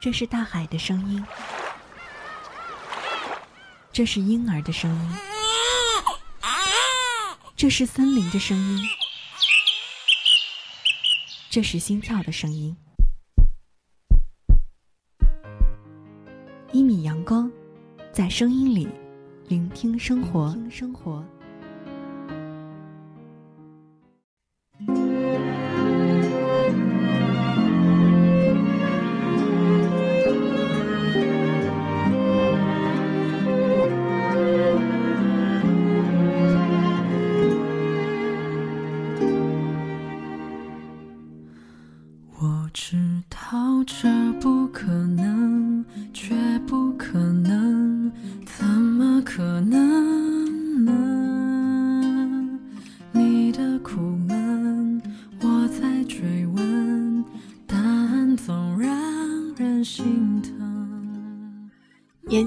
这是大海的声音，这是婴儿的声音，这是森林的声音，这是心跳的声音。一米阳光，在声音里聆听生活。生活。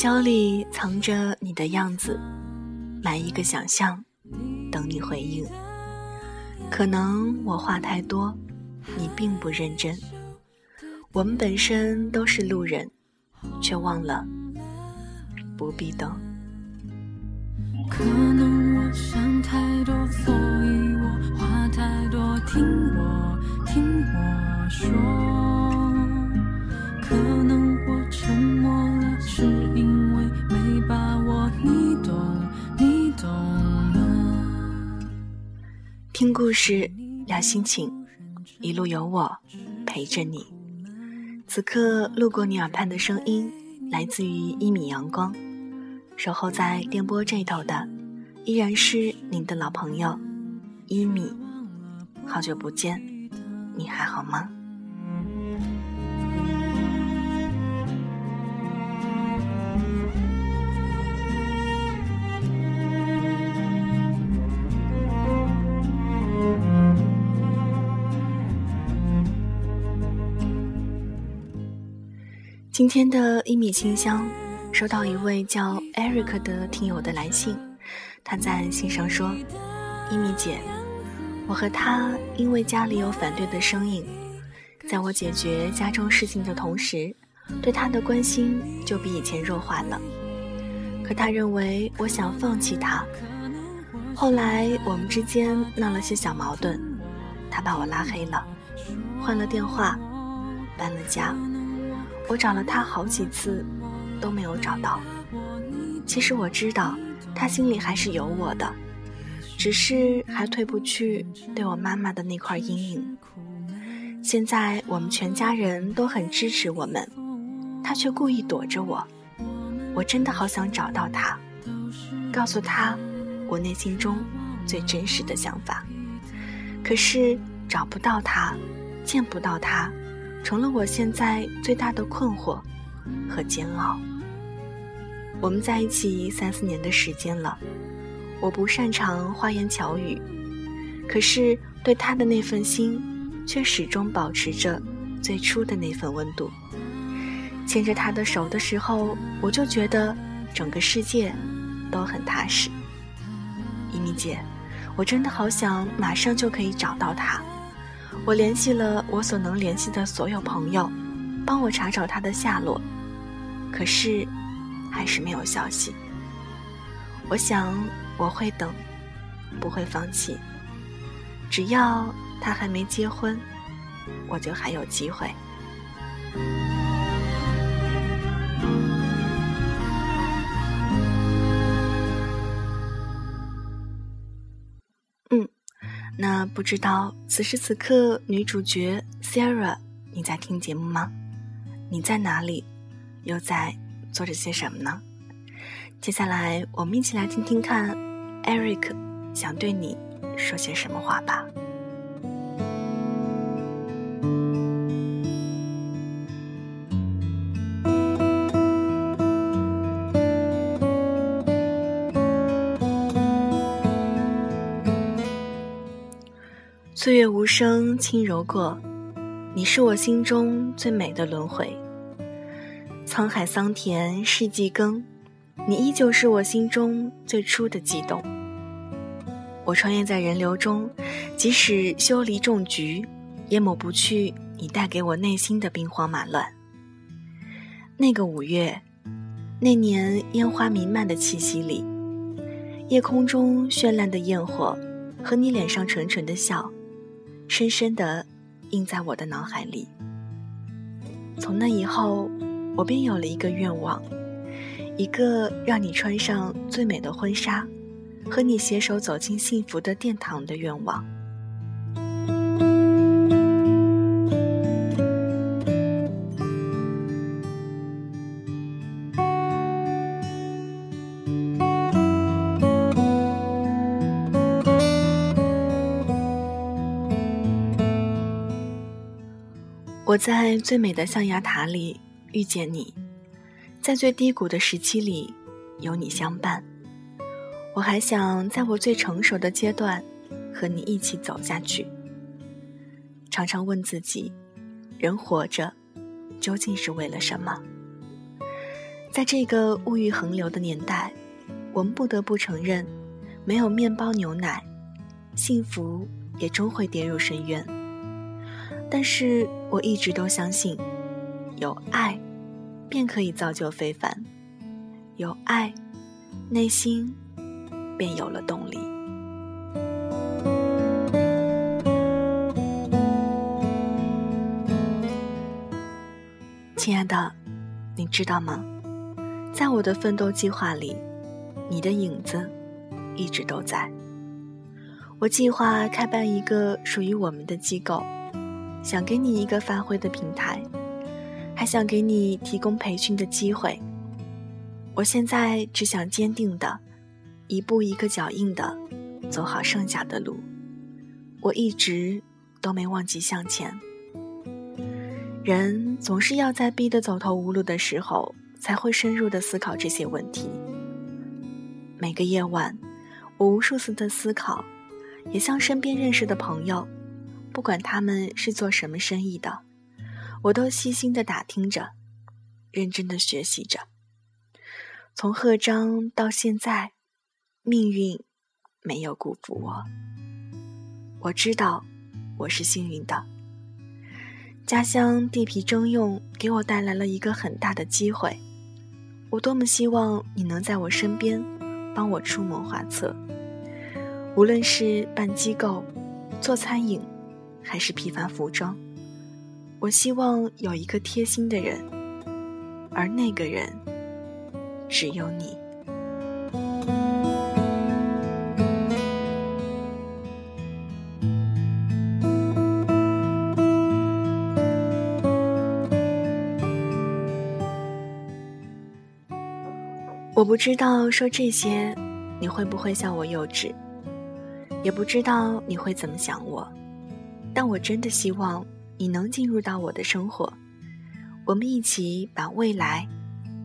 眼角里藏着你的样子，埋一个想象，等你回应。可能我话太多，你并不认真。我们本身都是路人，却忘了不必等。可能我想太多，所以我话太多，听我听我说。可听故事，聊心情，一路有我陪着你。此刻路过你耳畔的声音，来自于一米阳光。守候在电波这头的，依然是您的老朋友一米。好久不见，你还好吗？今天的一米清香，收到一位叫 Eric 的听友的来信，他在信上说：“一米姐，我和他因为家里有反对的声音，在我解决家中事情的同时，对他的关心就比以前弱化了。可他认为我想放弃他。后来我们之间闹了些小矛盾，他把我拉黑了，换了电话，搬了家。”我找了他好几次，都没有找到。其实我知道，他心里还是有我的，只是还退不去对我妈妈的那块阴影。现在我们全家人都很支持我们，他却故意躲着我。我真的好想找到他，告诉他我内心中最真实的想法。可是找不到他，见不到他。成了我现在最大的困惑和煎熬。我们在一起三四年的时间了，我不擅长花言巧语，可是对他的那份心，却始终保持着最初的那份温度。牵着他的手的时候，我就觉得整个世界都很踏实。一米姐，我真的好想马上就可以找到他。我联系了我所能联系的所有朋友，帮我查找他的下落，可是还是没有消息。我想我会等，不会放弃。只要他还没结婚，我就还有机会。那不知道此时此刻，女主角 Sarah，你在听节目吗？你在哪里？又在做着些什么呢？接下来，我们一起来听听看，Eric 想对你说些什么话吧。岁月无声，轻柔过，你是我心中最美的轮回。沧海桑田，世纪更，你依旧是我心中最初的悸动。我穿越在人流中，即使修篱种菊，也抹不去你带给我内心的兵荒马乱。那个五月，那年烟花弥漫的气息里，夜空中绚烂的焰火和你脸上纯纯的笑，深深的印在我的脑海里。从那以后，我便有了一个愿望，一个让你穿上最美的婚纱，和你携手走进幸福的殿堂的愿望。在最美的象牙塔里遇见你，在最低谷的时期里有你相伴。我还想在我最成熟的阶段和你一起走下去。常常问自己，人活着究竟是为了什么？在这个物欲横流的年代，我们不得不承认，没有面包牛奶，幸福也终会跌入深渊。但是我一直都相信，有爱，便可以造就非凡；有爱，内心便有了动力。亲爱的，你知道吗？在我的奋斗计划里，你的影子一直都在。我计划开办一个属于我们的机构。想给你一个发挥的平台，还想给你提供培训的机会。我现在只想坚定的，一步一个脚印的走好剩下的路。我一直都没忘记向前。人总是要在逼得走投无路的时候，才会深入的思考这些问题。每个夜晚，我无数次的思考，也向身边认识的朋友。不管他们是做什么生意的，我都细心的打听着，认真的学习着。从贺章到现在，命运没有辜负我。我知道我是幸运的。家乡地皮征用给我带来了一个很大的机会，我多么希望你能在我身边，帮我出谋划策。无论是办机构，做餐饮。还是批发服装，我希望有一个贴心的人，而那个人只有你。我不知道说这些你会不会笑我幼稚，也不知道你会怎么想我。但我真的希望你能进入到我的生活，我们一起把未来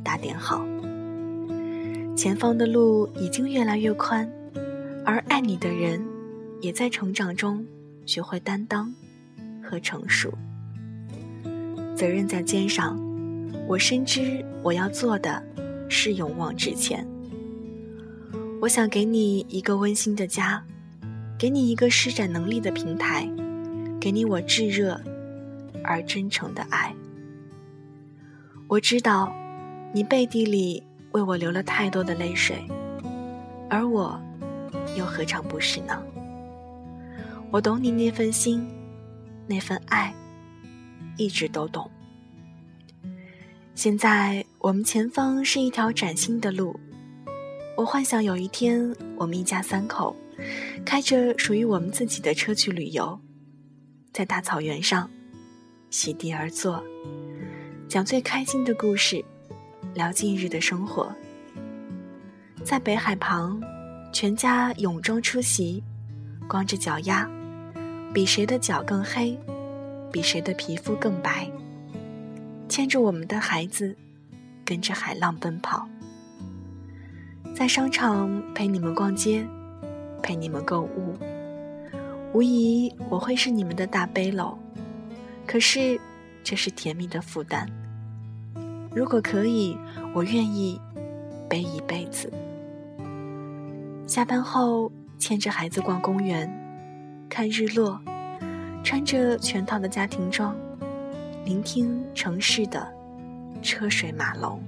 打点好。前方的路已经越来越宽，而爱你的人也在成长中学会担当和成熟。责任在肩上，我深知我要做的是勇往直前。我想给你一个温馨的家，给你一个施展能力的平台。给你我炙热而真诚的爱。我知道，你背地里为我流了太多的泪水，而我又何尝不是呢？我懂你那份心，那份爱，一直都懂。现在我们前方是一条崭新的路，我幻想有一天，我们一家三口，开着属于我们自己的车去旅游。在大草原上，席地而坐，讲最开心的故事，聊近日的生活。在北海旁，全家泳装出席，光着脚丫，比谁的脚更黑，比谁的皮肤更白。牵着我们的孩子，跟着海浪奔跑。在商场陪你们逛街，陪你们购物。无疑我会是你们的大背篓，可是这是甜蜜的负担。如果可以，我愿意背一辈子。下班后牵着孩子逛公园，看日落，穿着全套的家庭装，聆听城市的车水马龙。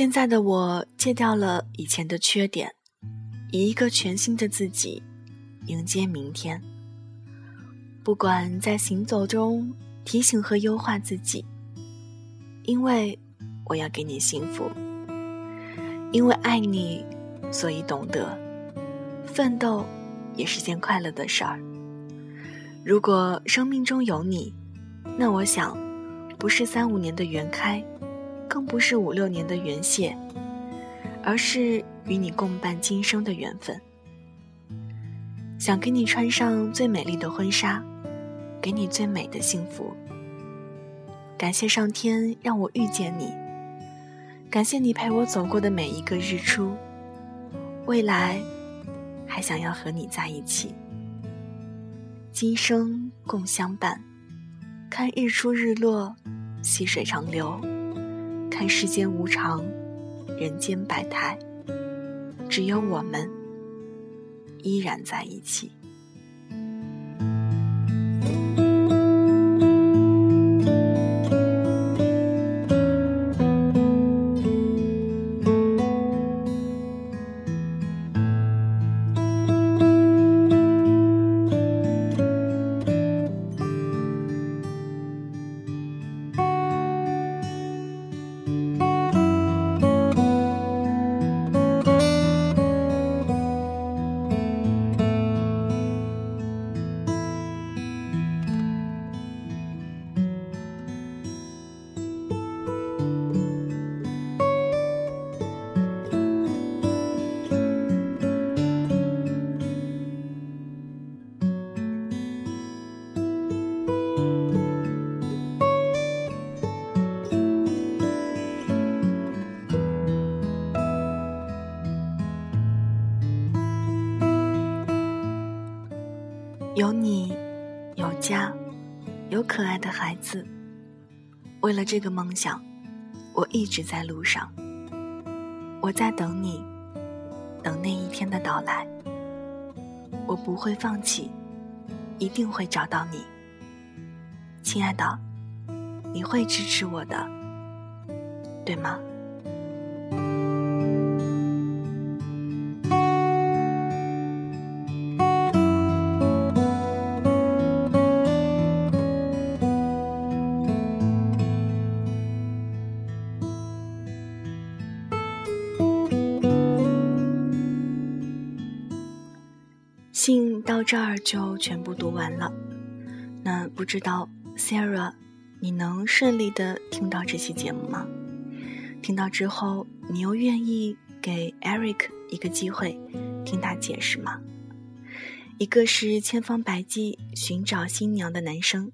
现在的我戒掉了以前的缺点，以一个全新的自己迎接明天。不管在行走中提醒和优化自己，因为我要给你幸福，因为爱你，所以懂得奋斗也是件快乐的事儿。如果生命中有你，那我想不是三五年的缘开。更不是五六年的缘谢，而是与你共伴今生的缘分。想给你穿上最美丽的婚纱，给你最美的幸福。感谢上天让我遇见你，感谢你陪我走过的每一个日出。未来，还想要和你在一起，今生共相伴，看日出日落，细水长流。看世间无常，人间百态，只有我们依然在一起。有你，有家，有可爱的孩子。为了这个梦想，我一直在路上。我在等你，等那一天的到来。我不会放弃，一定会找到你，亲爱的，你会支持我的，对吗？这儿就全部读完了。那不知道 Sarah，你能顺利的听到这期节目吗？听到之后，你又愿意给 Eric 一个机会，听他解释吗？一个是千方百计寻找新娘的男生，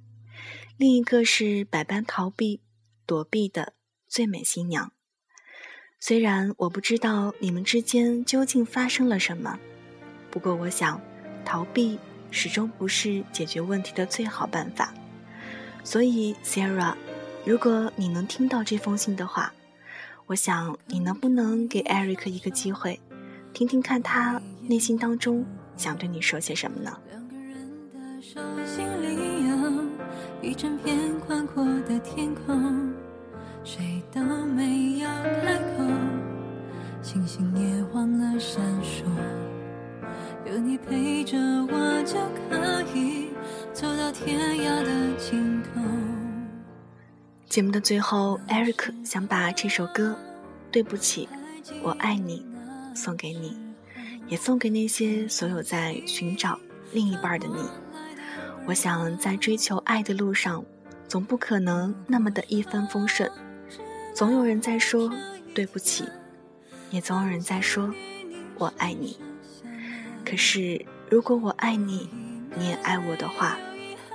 另一个是百般逃避、躲避的最美新娘。虽然我不知道你们之间究竟发生了什么，不过我想。逃避始终不是解决问题的最好办法，所以 Sarah，如果你能听到这封信的话，我想你能不能给 Eric 一个机会，听听看他内心当中想对你说些什么呢？手心里有一整片宽阔的天空，谁都没有开口，星星也陪着我，就可以走到天涯的尽头。节目的最后，Eric 想把这首歌《对不起，我爱你》送给你，也送给那些所有在寻找另一半的你。我想，在追求爱的路上，总不可能那么的一帆风顺，总有人在说对不起，也总有人在说我爱你。可是，如果我爱你，你也爱我的话，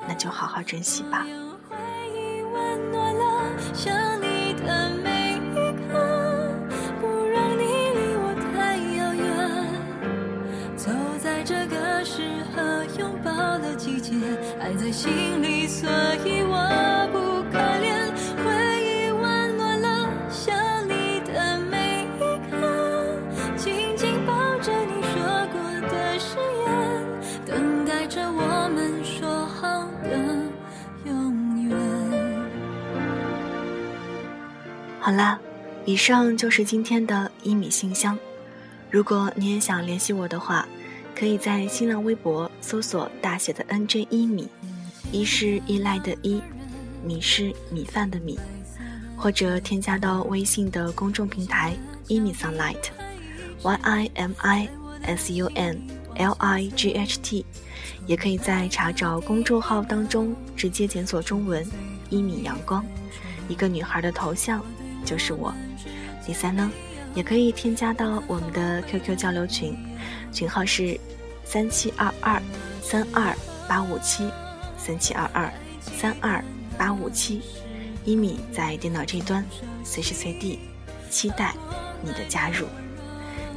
那就好好珍惜吧。走在。在这个适合拥抱的季节，爱在心里，所以好啦，以上就是今天的一米信箱。如果你也想联系我的话，可以在新浪微博搜索大写的 NJ 一米，一是依赖的依，米是米饭的米，或者添加到微信的公众平台一米 sunlight，Y I M I S U N L I G H T，也可以在查找公众号当中直接检索中文一米阳光，一个女孩的头像就是我。第三呢？也可以添加到我们的 QQ 交流群，群号是三七二二三二八五七三七二二三二八五七，一米在电脑这端，随时随地期待你的加入。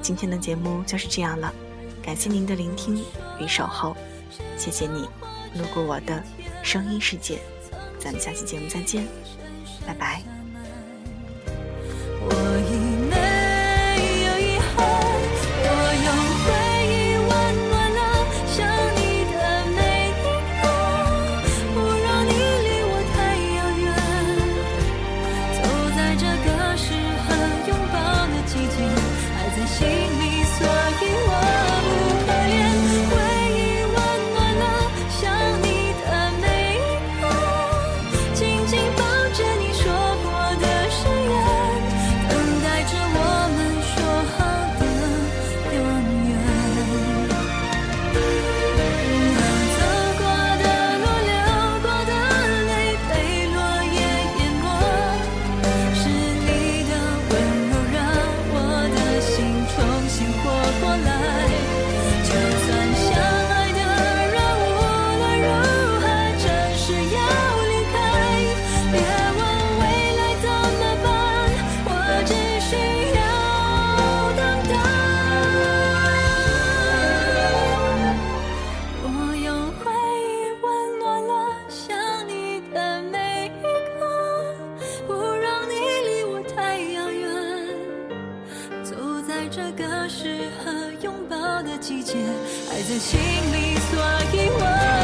今天的节目就是这样了，感谢您的聆听与守候，谢谢你路过我的声音世界，咱们下期节目再见，拜拜。我季节，爱在心里，所以我。